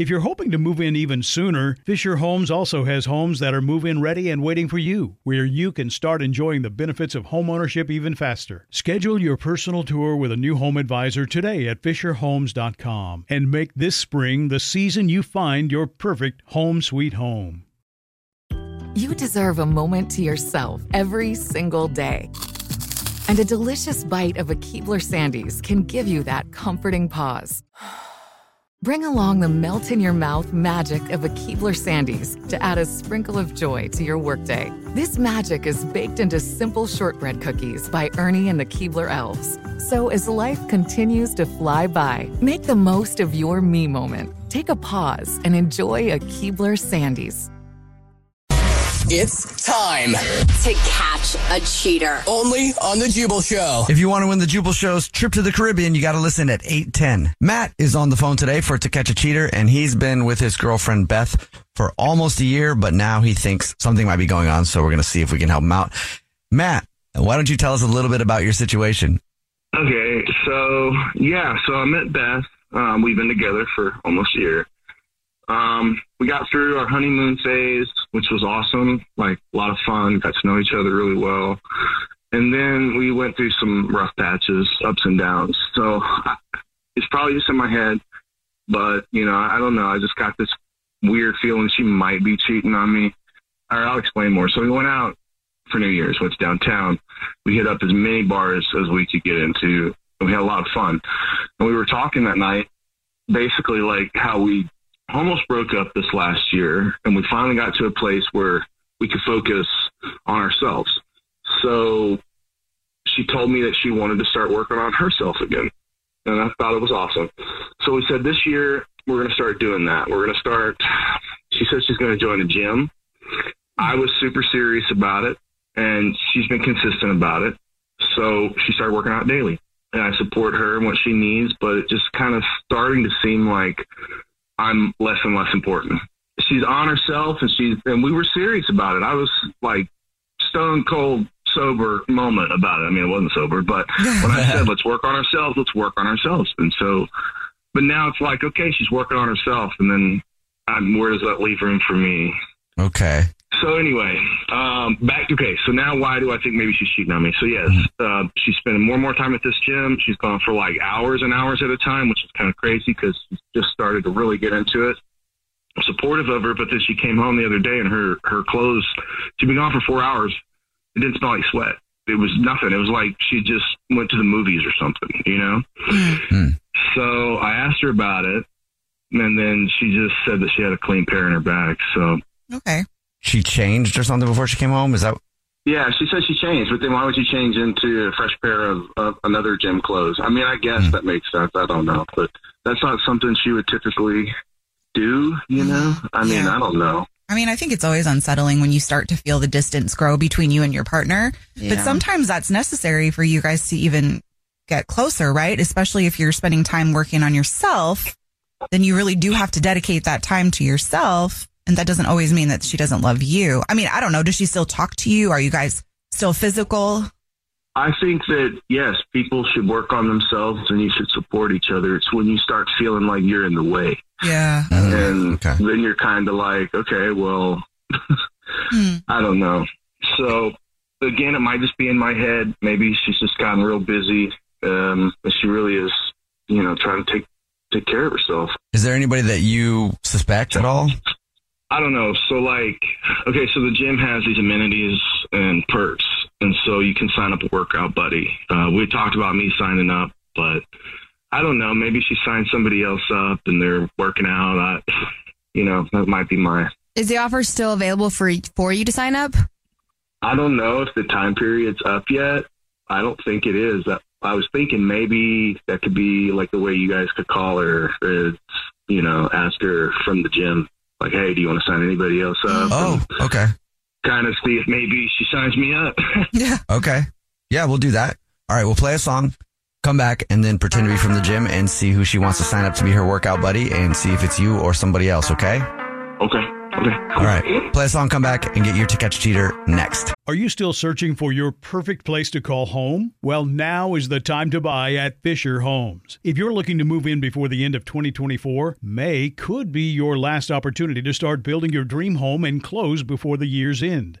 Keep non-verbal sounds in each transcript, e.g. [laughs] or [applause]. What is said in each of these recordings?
If you're hoping to move in even sooner, Fisher Homes also has homes that are move in ready and waiting for you, where you can start enjoying the benefits of homeownership even faster. Schedule your personal tour with a new home advisor today at FisherHomes.com and make this spring the season you find your perfect home sweet home. You deserve a moment to yourself every single day. And a delicious bite of a Keebler Sandies can give you that comforting pause. [sighs] Bring along the melt in your mouth magic of a Keebler Sandies to add a sprinkle of joy to your workday. This magic is baked into simple shortbread cookies by Ernie and the Keebler Elves. So as life continues to fly by, make the most of your me moment. Take a pause and enjoy a Keebler Sandies. It's time to catch a cheater. only on the Jubal Show. If you want to win the Jubal Show's trip to the Caribbean, you got to listen at 810. Matt is on the phone today for To Catch a Cheater, and he's been with his girlfriend Beth for almost a year, but now he thinks something might be going on, so we're going to see if we can help him out. Matt, why don't you tell us a little bit about your situation? Okay, so yeah, so I met Beth. Um, we've been together for almost a year. Um, we got through our honeymoon phase, which was awesome, like a lot of fun. Got to know each other really well, and then we went through some rough patches, ups and downs. So it's probably just in my head, but you know, I don't know. I just got this weird feeling she might be cheating on me. Or I'll explain more. So we went out for New Year's, went downtown. We hit up as many bars as we could get into. And we had a lot of fun. And we were talking that night, basically like how we almost broke up this last year. And we finally got to a place where we could focus on ourselves. So she told me that she wanted to start working on herself again. And I thought it was awesome. So we said this year we're going to start doing that. We're going to start. She said she's going to join a gym. I was super serious about it, and she's been consistent about it. So she started working out daily, and I support her and what she needs. But it just kind of starting to seem like I'm less and less important. She's on herself, and she's and we were serious about it. I was like stone cold sober moment about it. I mean, it wasn't sober, but when I [laughs] said let's work on ourselves, let's work on ourselves. And so, but now it's like okay, she's working on herself, and then um, where does that leave room for me? Okay. So anyway, um, back. Okay, so now why do I think maybe she's cheating on me? So yes, uh, she's spending more and more time at this gym. She's gone for like hours and hours at a time, which is kind of crazy because she's just started to really get into it. I'm supportive of her, but then she came home the other day and her her clothes. She'd been gone for four hours. It didn't smell like sweat. It was nothing. It was like she just went to the movies or something, you know. So I asked her about it, and then she just said that she had a clean pair in her bag. So Okay. She changed or something before she came home? Is that Yeah, she said she changed, but then why would you change into a fresh pair of, of another gym clothes? I mean, I guess hmm. that makes sense. I don't know, but that's not something she would typically do. You know, I mean, Yeah. I don't know. I mean, I think it's always unsettling when you start to feel the distance grow between you and your partner. Yeah. But sometimes that's necessary for you guys to even get closer, right? Especially if you're spending time working on yourself, then you really do have to dedicate that time to yourself. And that doesn't always mean that she doesn't love you. I mean, I don't know. Does she still talk to you? Are you guys still physical? I think that yes, people should work on themselves and you should support each other. It's when you start feeling like you're in the way, Yeah. and okay. then you're kind of like, okay, well, [laughs] Hmm. I don't know. So again, it might just be in my head. Maybe she's just gotten real busy, um, but she really is, you know, trying to take take care of herself. Is there anybody that you suspect at all? I don't know. So like, okay, so the gym has these amenities and perks, and so you can sign up a workout buddy. Uh, we talked about me signing up, but I don't know. Maybe she signed somebody else up and they're working out. I, you know, that might be my. Is the offer still available for for you to sign up? I don't know if the time period's up yet. I don't think it is. I was thinking maybe that could be like the way you guys could call her. Is, you know, ask her from the gym, like, hey, do you want to sign anybody else up? Oh, okay. Kind of see if maybe she signs me up. [laughs] Yeah. Okay. Yeah, we'll do that. All right, we'll play a song, come back, and then pretend to be from the gym and see who she wants to sign up to be her workout buddy and see if it's you or somebody else, okay? okay. Okay. All right. Play a song, come back, and get your To Catch a Cheater next. Are you still searching for your perfect place to call home? Well, now is the time to buy at Fisher Homes. If you're looking to move in before the end of 2024, May could be your last opportunity to start building your dream home and close before the year's end.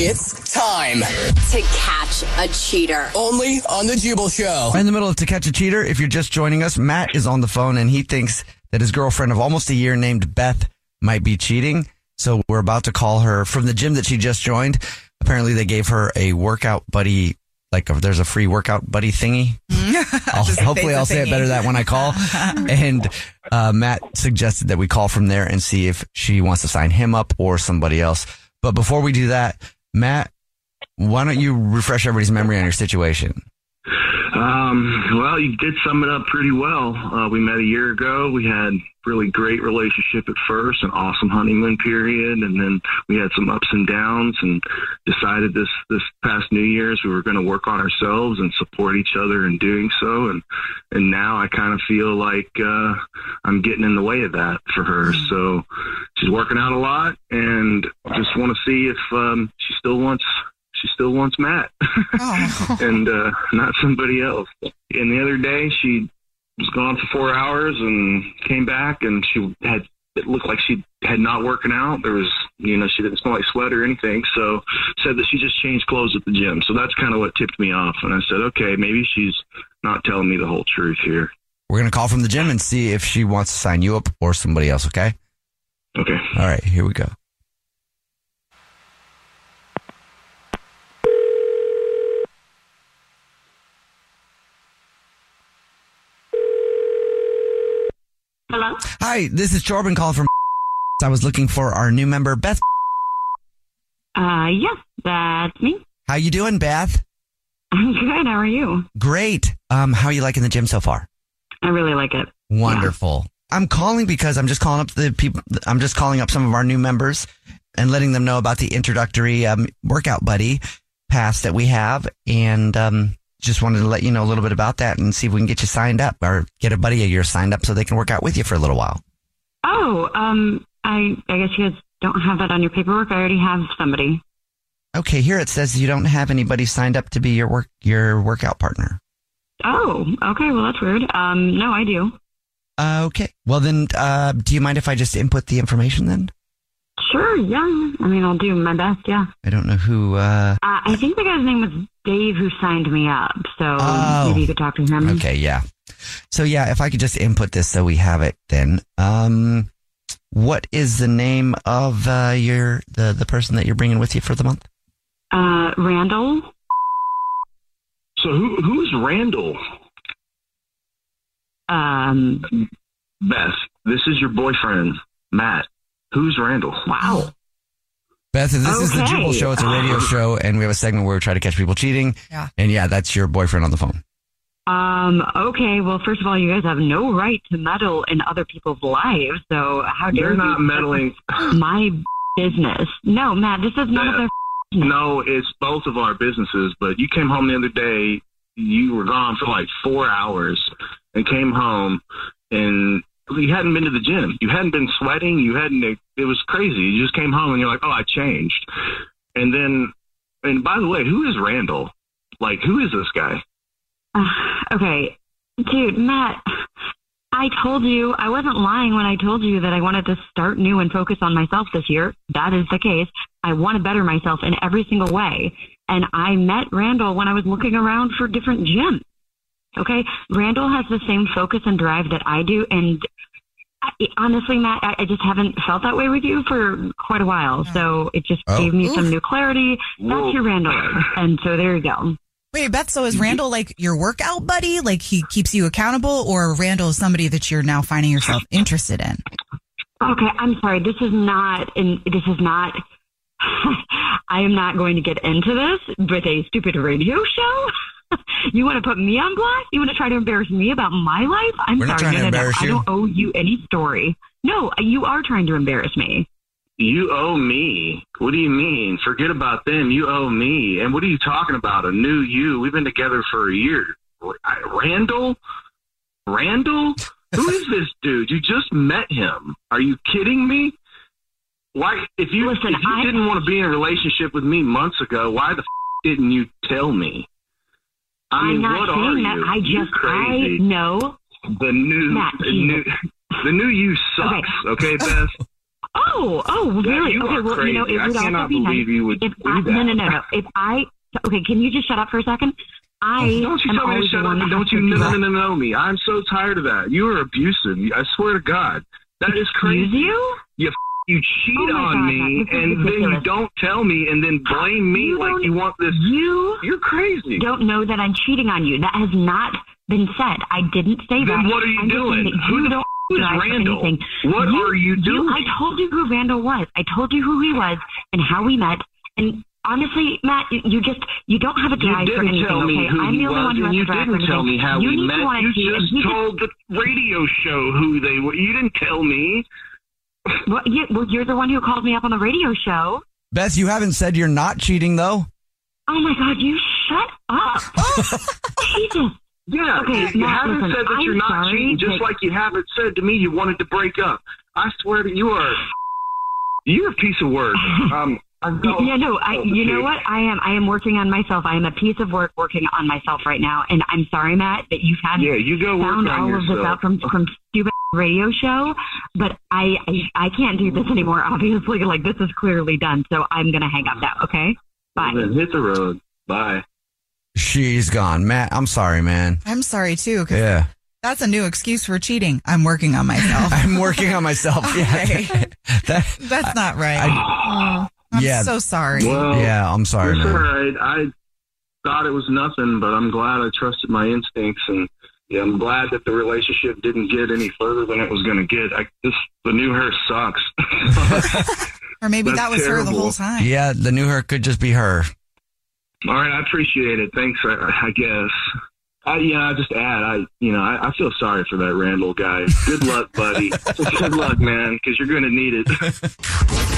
It's time To catch a cheater. only on the Jubal Show. In the middle of To Catch a Cheater, if you're just joining us, Matt is on the phone and he thinks that his girlfriend of almost a year named Beth might be cheating. So we're about to call her from the gym that she just joined. Apparently they gave her a workout buddy, like a, there's a free workout buddy thingy. [laughs] I'll, hopefully I'll say it better that when I call. [laughs] and uh, Matt suggested that we call from there and see if she wants to sign him up or somebody else. But before we do that, Matt, why don't you refresh everybody's memory on your situation? Um, well, you did sum it up pretty well. Uh, we met a year ago. We had really great relationship at first, an awesome honeymoon period, and then we had some ups and downs. And decided this this past New Year's we were going to work on ourselves and support each other in doing so. And and now I kind of feel like uh, I'm getting in the way of that for her. So she's working out a lot, and just want to see if um, she still wants she still wants Matt Oh. [laughs] and uh, not somebody else. And the other day, she was gone for four hours and came back, and she had it looked like she had not working out. There was, you know, she didn't smell like sweat or anything. So said that she just changed clothes at the gym. So that's kind of what tipped me off. And I said, okay, maybe she's not telling me the whole truth here. We're going to call from the gym and see if she wants to sign you up or somebody else, okay? Okay. All right, here we go. Hello? Hi, this is Jordan calling from. [laughs] I was looking for our new member, Beth. Uh, yes, that's me. How you doing, Beth? I'm good. How are you? Great. Um, how are you liking the gym so far? I really like it. Wonderful. I'm calling because I'm just calling up the people. I'm just calling up some of our new members and letting them know about the introductory um, workout buddy pass that we have, and um, just wanted to let you know a little bit about that and see if we can get you signed up or get a buddy of yours signed up so they can work out with you for a little while. Oh, um, I, I guess you guys don't have that on your paperwork. I already have somebody. Okay, here it says you don't have anybody signed up to be your work your workout partner. Oh, okay. Well, that's weird. Um, no, I do. Uh, okay. Well then, uh, do you mind if I just input the information then? Sure. Yeah. I mean, I'll do my best. Yeah. I don't know who. Uh, Uh, I think the guy's name was Dave who signed me up. So Oh. maybe you could talk to him. okay, yeah. So yeah, if I could just input this so we have it then. Um, what is the name of uh, your the the person that you're bringing with you for the month? Uh, Randall. So who who's Randall? Um, Beth, this is your boyfriend, Matt. Who's Randall? Wow. Beth, this is the Okay. Jubal Show. It's a radio [laughs] show, and we have a segment where we try to catch people cheating. Yeah. And yeah, that's your boyfriend on the phone. Um, okay. Well, first of all, you guys have no right to meddle in other people's lives. So how dare They're not you? meddling. [laughs] My business. No, Matt, this is none of their No, it's both of our businesses. But you came home the other day. You were gone for like four hours, and came home, and you hadn't been to the gym. You hadn't been sweating. You hadn't. It was crazy. You just came home, and you're like, "Oh, I changed." And then, and by the way, who is Randall? Like, who is this guy? okay, dude, Matt. I told you I wasn't lying when I told you that I wanted to start new and focus on myself this year. That is the case. I want to better myself in every single way. And I met Randall when I was looking around for different gyms. Okay, Randall has the same focus and drive that I do, and honestly, Matt, I, I just haven't felt that way with you for quite a while. So it just Oh. gave me Oof. some new clarity. Whoa. That's your Randall, and so there you go. Wait, Beth, so is Randall like your workout buddy? Like he keeps you accountable, or Randall is somebody that you're now finding yourself interested in? Okay, I'm sorry. This is not. In, this is not. [laughs] I am not going to get into this with a stupid radio show. [laughs] [laughs] you want to put me on blast? You want to try to embarrass me about my life? I'm We're not sorry. trying no, to no, no. embarrass I don't owe you any story. No, you are trying to embarrass me. You owe me. What do you mean? Forget about them. You owe me. And what are you talking about? A new you? We've been together for a year. Randall? Randall? Who is [laughs] this dude? You just met him. Are you kidding me? Why? If you Listen, if you I- didn't want to be in a relationship with me months ago, why the f- didn't you tell me? I mean, am not what saying you? that. I You're just crazy. I know. the new, the new, the new you sucks. Okay, Beth. [laughs] Oh, oh, really? you okay, well, you know, it crazy. I also cannot be nice believe you would if do I, that. No, no, no, no. If I, okay, can you just shut up for a second? I oh, Don't you am tell me to shut up one and that don't you do no, no, no, no, me. I'm so tired of that. You are abusive. I swear to God. That is crazy. You? You, you cheat Oh on God, me and then you don't tell me and then blame me You like you want this. You You're crazy. don't know that I'm cheating on you. That has not been said. I didn't say Then that. what are you I'm doing? that Who the don't f- is Randall? What are you doing? I told you who Randall was. I told you who he was and how we met. And honestly, Matt, you, you just you don't have a You drive for anything. okay? I'm the only one who has you a drive for didn't tell anything. me how you we met. To You to see, and just told the radio show who they were. You didn't tell me. Well, you, well, you're the one who called me up on the radio show. Beth, you haven't said you're not cheating though. Oh my God, you shut up. [laughs] Jesus. Yeah, Okay, you Matt, haven't listen, said that I'm you're not sorry, cheating, just but- like you haven't said to me you wanted to break up. I swear to you are. [laughs] You're a piece of work. [laughs] Um, I'm going- Yeah, no, I, you know what? I am, I am working on myself. I am a piece of work working on myself right now. And I'm sorry, Matt, that you've had Yeah, you go work found on all of this out from, from stupid radio show. But I, I, I can't do this anymore. Obviously, like this is clearly done. So I'm going to hang up now. Okay. Bye. Then hit the road. Bye. She's gone. Matt, I'm sorry, man. I'm sorry too, because Yeah. that's a new excuse for cheating. I'm working on myself. [laughs] I'm working on myself. Yeah. [laughs] Okay. [laughs] that, That's not right. I- Oh, I'm yeah. so sorry. Well, yeah, I'm sorry, It's man. all right. I thought it was nothing, but I'm glad I trusted my instincts, and yeah, I'm glad that the relationship didn't get any further than it was going to get. I just the new her sucks. [laughs] or maybe That's that was her the whole time. Yeah, the new her could just be her. All right, I appreciate it. Thanks, I, I guess. I, yeah, I just add, I, you know, I, I feel sorry for that Randall guy. Good luck, buddy. [laughs] Good luck, man, because you're going to need it. [laughs]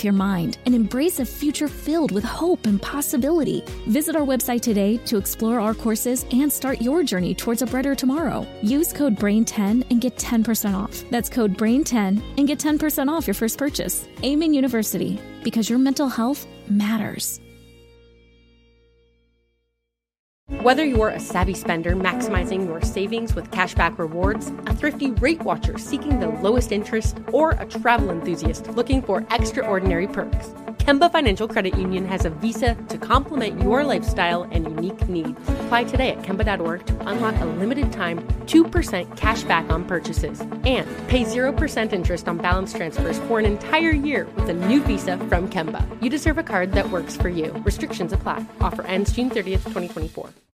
with your mind and embrace a future filled with hope and possibility. Visit our website today to explore our courses and start your journey towards a brighter tomorrow. Use code BRAIN10 and get 10% off. That's code BRAIN10 and get 10% off your first purchase. Amen University, because your mental health matters. Whether you're a savvy spender maximizing your savings with cashback rewards, a thrifty rate watcher seeking the lowest interest, or a travel enthusiast looking for extraordinary perks, Kemba Financial Credit Union has a visa to complement your lifestyle and unique needs. Apply today at Kemba.org to unlock a limited time 2% cash back on purchases and pay 0% interest on balance transfers for an entire year with a new visa from Kemba. You deserve a card that works for you. Restrictions apply. Offer ends June 30th, 2024.